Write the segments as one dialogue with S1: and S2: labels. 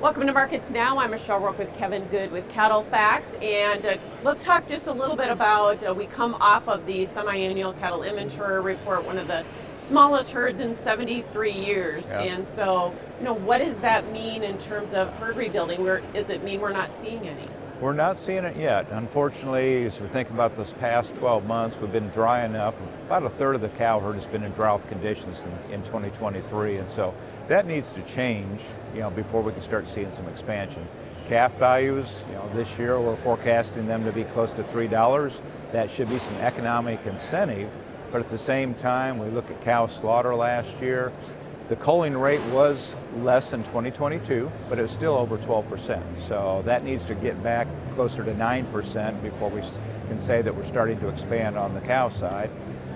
S1: Welcome to Markets Now. I'm Michelle Rook with Kevin Good with CattleFax, and uh, let's talk just a little bit about. Uh, we come off of the semi-annual cattle inventory report, one of the smallest herds in 73 years,
S2: Yeah.
S1: and so you know what does that mean in terms of herd rebuilding? Where does it mean we're not seeing any?
S2: We're not seeing it yet. Unfortunately, as we think about this past 12 months, we've been dry enough. About a third of the cow herd has been in drought conditions in, in 2023, and so that needs to change, you know, before we can start seeing some expansion. Calf values, you know, this year we're forecasting them to be close to three dollars. That should be some economic incentive, but at the same time, we look at cow slaughter last year. The culling rate was less than 2022, but it's still over 12%. So that needs to get back closer to 9% before we can say that we're starting to expand on the cow side.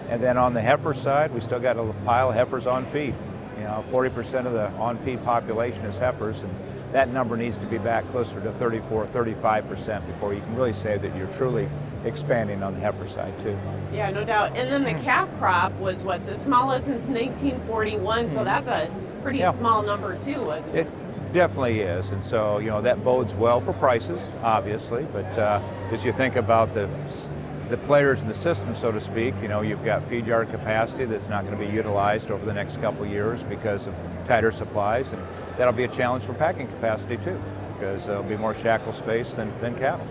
S2: And then on the heifer side, we still got a pile of heifers on feed. You know, 40% of the on feed population is heifers, and that number needs to be back closer to 34, 35% before you can really say that you're truly expanding on the heifer side too.
S1: Yeah, no doubt. And then the calf crop was what the smallest since 1941, so that's a pretty
S2: Yeah.
S1: small number too, wasn't it?
S2: It definitely is, and so you know that bodes well for prices, obviously. But uh, as you think about the the players in the system, so to speak, you know you've got feed yard capacity that's not going to be utilized over the next couple years because of tighter supplies, and that'll be a challenge for packing capacity too, because there'll be more shackle space than, than cattle.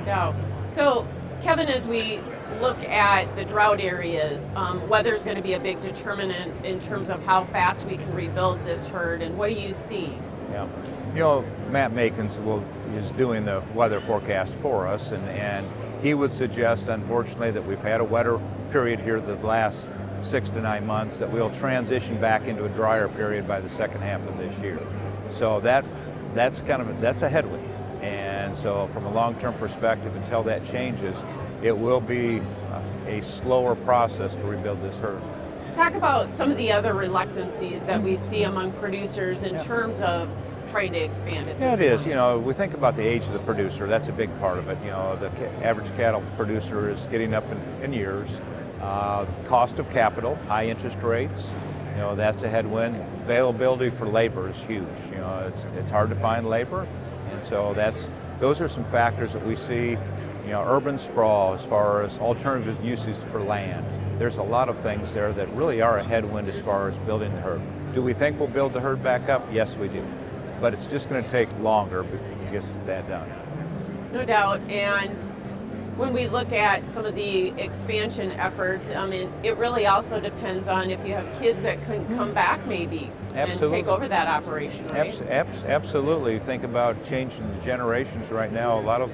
S1: No doubt. So, Kevin, as we look at the drought areas, um, is going to be a big determinant in terms of how fast we can rebuild this herd. And what do you see?
S2: Yeah. You know, Matt Makens will, is doing the weather forecast for us, and, and he would suggest, unfortunately, that we've had a wetter period here the last six to nine months, that we'll transition back into a drier period by the second half of this year. So that that's kind of that's a headwind. And so, from a long-term perspective, until that changes, it will be uh, a slower process to rebuild this herd.
S1: Talk about some of the other reluctancies that we see among producers in
S2: Yeah.
S1: terms of trying to expand it.
S2: Yeah, it is. You know, we think about the age of the producer. That's a big part of it. You know, the average cattle producer is getting up in, in years. Uh, cost of capital, high interest rates. You know, that's a headwind. Availability for labor is huge. You know, it's it's hard to find labor, and so that's those are some factors that we see. You know, urban sprawl as far as alternative uses for land. There's a lot of things there that really are a headwind as far as building the herd. Do we think we'll build the herd back up? Yes, we do but it's just going to take longer before we get that done.
S1: No doubt. And when we look at some of the expansion efforts, I mean, it really also depends on if you have kids that can come back maybe and take over that operation, right?
S2: Abs- abs- absolutely. Think about changing the generations right now. A lot of,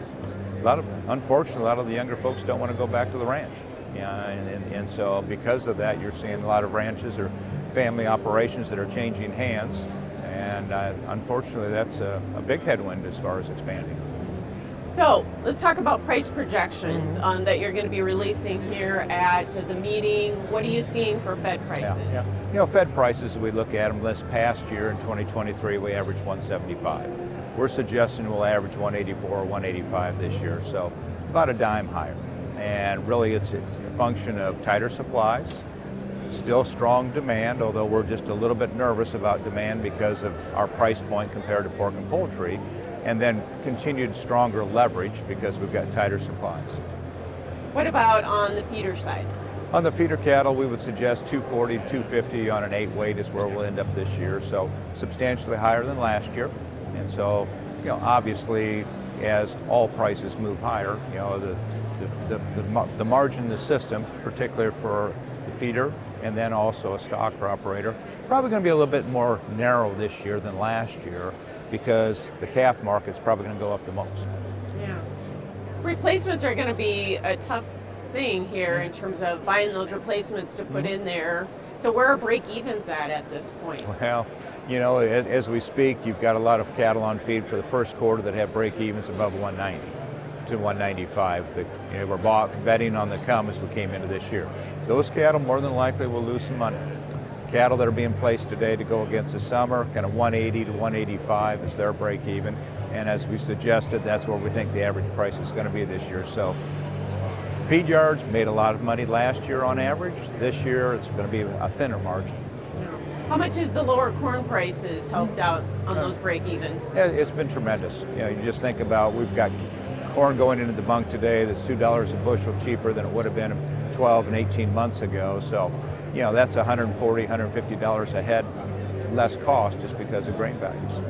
S2: a lot of, unfortunately, a lot of the younger folks don't want to go back to the ranch. Yeah, and, and, and so because of that, you're seeing a lot of ranches or family operations that are changing hands. And uh, unfortunately, that's a, a big headwind as far as expanding.
S1: So let's talk about price projections
S2: Mm-hmm.
S1: um, that you're going to be releasing here at the meeting. What are you seeing for Fed prices?
S2: Yeah, yeah. You know, Fed prices, we look at them this past year in 2023, we averaged 175. We're suggesting we'll average 184 or 185 this year, so about a dime higher. And really, it's, it's a function of tighter supplies, still strong demand, although we're just a little bit nervous about demand because of our price point compared to pork and poultry, and then continued stronger leverage because we've got tighter supplies.
S1: What about on the feeder side?
S2: On the feeder cattle, we would suggest 240, 250 on an eight weight is where we'll end up this year. So substantially higher than last year. And so, you know, obviously, as all prices move higher, you know, the the, the, the, the margin in the system, particularly for the feeder and then also a stocker operator, probably going to be a little bit more narrow this year than last year because the calf market's probably going to go up the most.
S1: Yeah. Replacements are going to be a tough thing here in terms of buying those replacements to put
S2: Mm-hmm.
S1: in there. So where are break evens at at this point?
S2: Well, you know, as, as we speak, you've got a lot of cattle on feed for the first quarter that have break evens above 190 to 195. That you know, we're bought, betting on the come as we came into this year. Those cattle more than likely will lose some money. Cattle that are being placed today to go against the summer, kind of 180 to 185 is their break even. And as we suggested, that's where we think the average price is going to be this year. So feed yards made a lot of money last year on average. This year it's going to be a thinner margin.
S1: How much has the lower corn prices helped out on those break evens?
S2: Yeah, it's been tremendous. You know, you just think about we've got corn going into the bunk today that's two dollars a bushel cheaper than it would have been 12 and 18 months ago. So, you know, that's $140, 150 dollars a head less cost just because of grain values.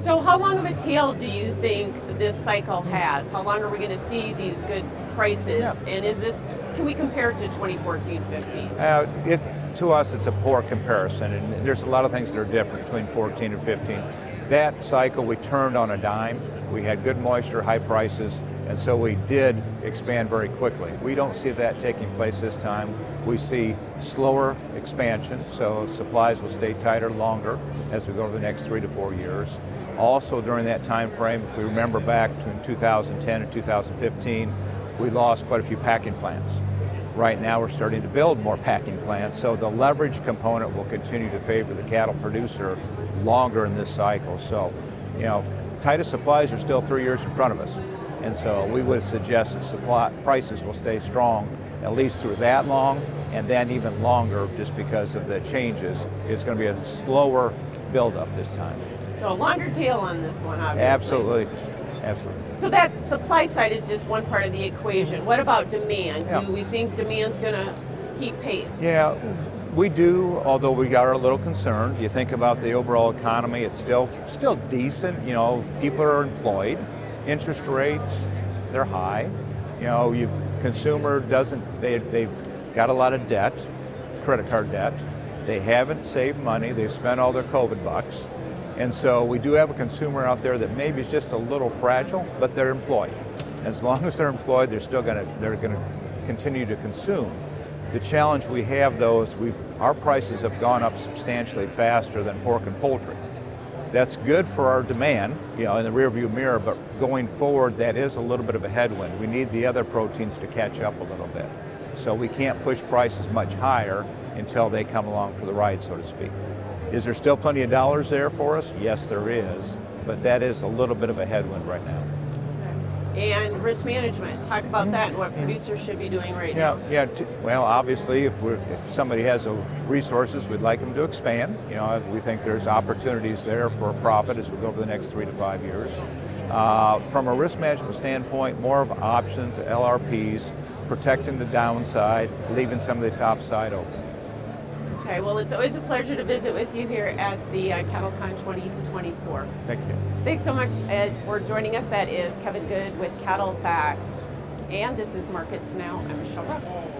S1: So, how long of a tail do you think this cycle has? How long are we going to see these good prices?
S2: Yeah.
S1: And is this can we compare it to 2014 15?
S2: Uh, it, to us, it's a poor comparison, and there's a lot of things that are different between 14 and 15. That cycle, we turned on a dime. We had good moisture, high prices, and so we did expand very quickly. We don't see that taking place this time. We see slower expansion, so supplies will stay tighter longer as we go over the next three to four years. Also, during that time frame, if we remember back to 2010 and 2015, we lost quite a few packing plants. Right now, we're starting to build more packing plants, so the leverage component will continue to favor the cattle producer longer in this cycle. So, you know, tightest supplies are still three years in front of us. And so we would suggest that supply prices will stay strong at least through that long and then even longer just because of the changes. It's going to be a slower buildup this time.
S1: So, a longer tail on this one, obviously.
S2: Absolutely. Absolutely.
S1: So that supply side is just one part of the equation. What about demand?
S2: Yeah.
S1: Do we think demand's going to keep pace?
S2: Yeah, we do, although we are a little concerned. You think about the overall economy, it's still still decent. You know, people are employed. Interest rates, they're high. You know, you consumer doesn't they they've got a lot of debt, credit card debt. They haven't saved money. They've spent all their COVID bucks. And so we do have a consumer out there that maybe is just a little fragile, but they're employed. As long as they're employed, they're still going to they're to continue to consume. The challenge we have though is we've our prices have gone up substantially faster than pork and poultry. That's good for our demand, you know, in the rearview mirror, but going forward that is a little bit of a headwind. We need the other proteins to catch up a little bit. So we can't push prices much higher until they come along for the ride, so to speak. Is there still plenty of dollars there for us? Yes, there is, but that is a little bit of a headwind right now.
S1: And risk management. Talk about that and what producers should be doing right now.
S2: Yeah, yeah. T- well, obviously, if we're if somebody has the resources, we'd like them to expand. You know, we think there's opportunities there for profit as we go over the next three to five years. Uh, from a risk management standpoint, more of options, LRPs, protecting the downside, leaving some of the top side open.
S1: Okay, well, it's always a pleasure to visit with you here at the uh, CattleCon 2024.
S2: Thank you.
S1: Thanks so much, Ed, for joining us. That is Kevin Good with CattleFax. And this is Markets Now. I'm Michelle Rook.